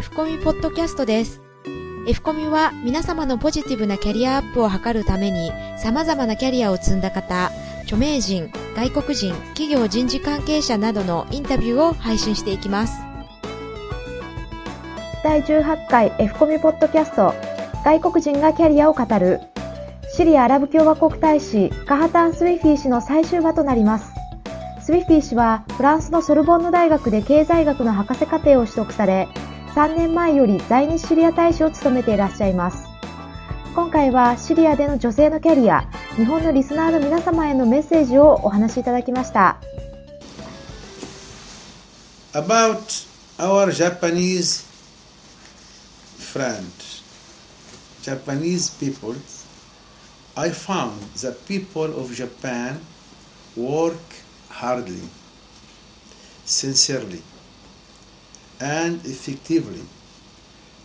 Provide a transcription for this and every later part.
F コミポッドキャストです。F コミは皆様のポジティブなキャリアアップを図るために様々なキャリアを積んだ方、著名人、外国人、企業人事関係者などのインタビューを配信していきます。第18回 F コミポッドキャスト外国人がキャリアを語るシリアアラブ共和国大使カハタン・スウィフィー氏の最終話となります。スウィフィー氏はフランスのソルボンヌ大学で経済学の博士課程を取得され、3年前より在日シリア大使を務めていらっしゃいます。今回はシリアでの女性のキャリア、日本のリスナーの皆様へのメッセージをお話しいただきました。About our Japanese friend, Japanese people, I found that people of Japan work hardly, sincerely, and effectively,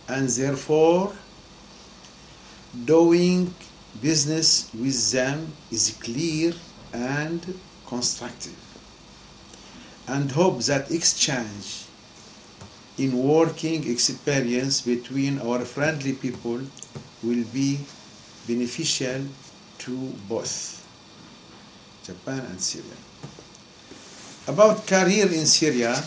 and therefore doing business with them is clear and constructive, and hope that exchange in working experience between our friendly people will be beneficial to both Japan and Syria. About career in Syria,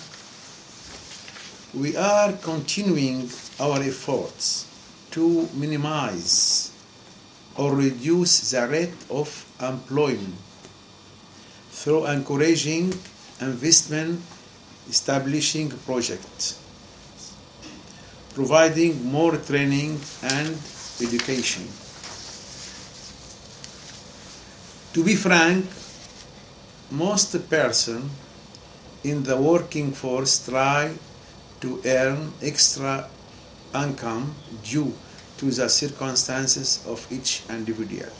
we are continuing our efforts to minimize or reduce the rate of employment through encouraging investment establishing projects, providing more training and education. To be frank, most person in the working force try to earn extra income due to the circumstances of each individual.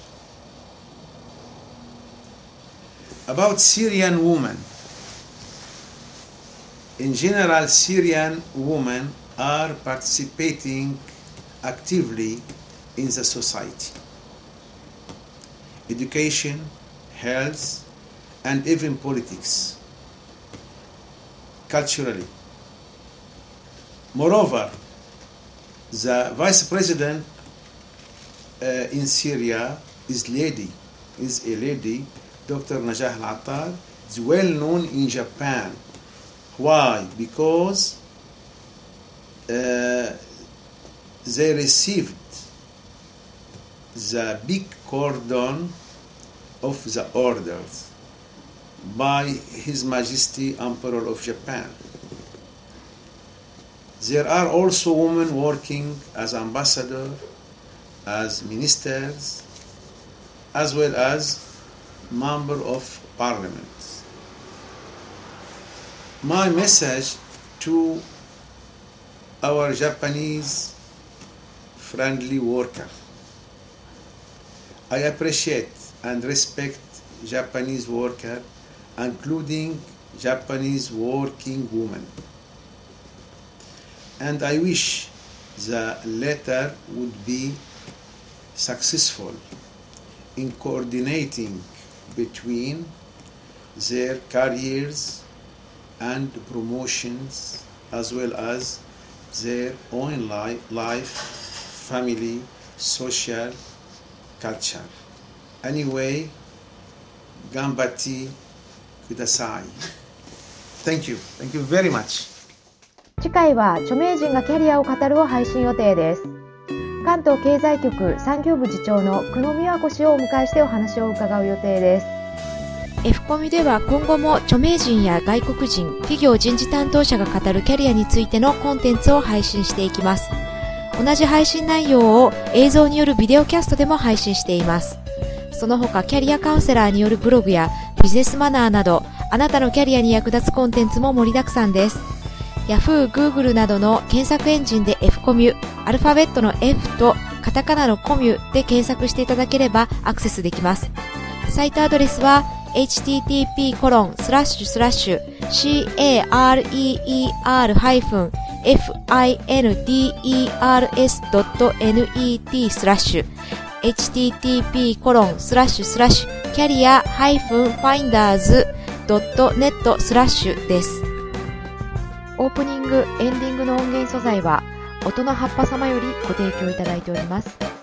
About Syrian women. In general, Syrian women are participating actively in the society. Education, health, and even politics culturally. Moreover, the vice president uh, in Syria is lady, is a lady, Dr. Najah al-Attar, is well known in Japan. Why? Because uh, they received the big cordon of the orders by His Majesty Emperor of Japan. There are also women working as ambassadors, as ministers, as well as member of parliament. My message to our Japanese friendly worker. I appreciate and respect Japanese worker including Japanese working women and I wish the latter would be successful in coordinating between their careers and promotions as well as their own life, life family, social, culture. Anyway, Gambati Kudasai. Thank you. Thank you very much. 次回は著名人がキャリアを語るを配信予定です。関東経済局産業部次長の久野美和子氏をお迎えしてお話を伺う予定です。F コミでは今後も著名人や外国人、企業人事担当者が語るキャリアについてのコンテンツを配信していきます。同じ配信内容を映像によるビデオキャストでも配信しています。その他キャリアカウンセラーによるブログやビジネスマナーなどあなたのキャリアに役立つコンテンツも盛りだくさんです Yahoo、Google などの検索エンジンで F コミュアルファベットの F とカタカナのコミュで検索していただければアクセスできますサイトアドレスは http コロンスラッシュスラッシュ career-finders.net スラッシュ http コロンスラッシュスラッシュキャリア -finders.net スラッシュです。オープニング、エンディングの音源素材は音の葉っぱ様よりご提供いただいております。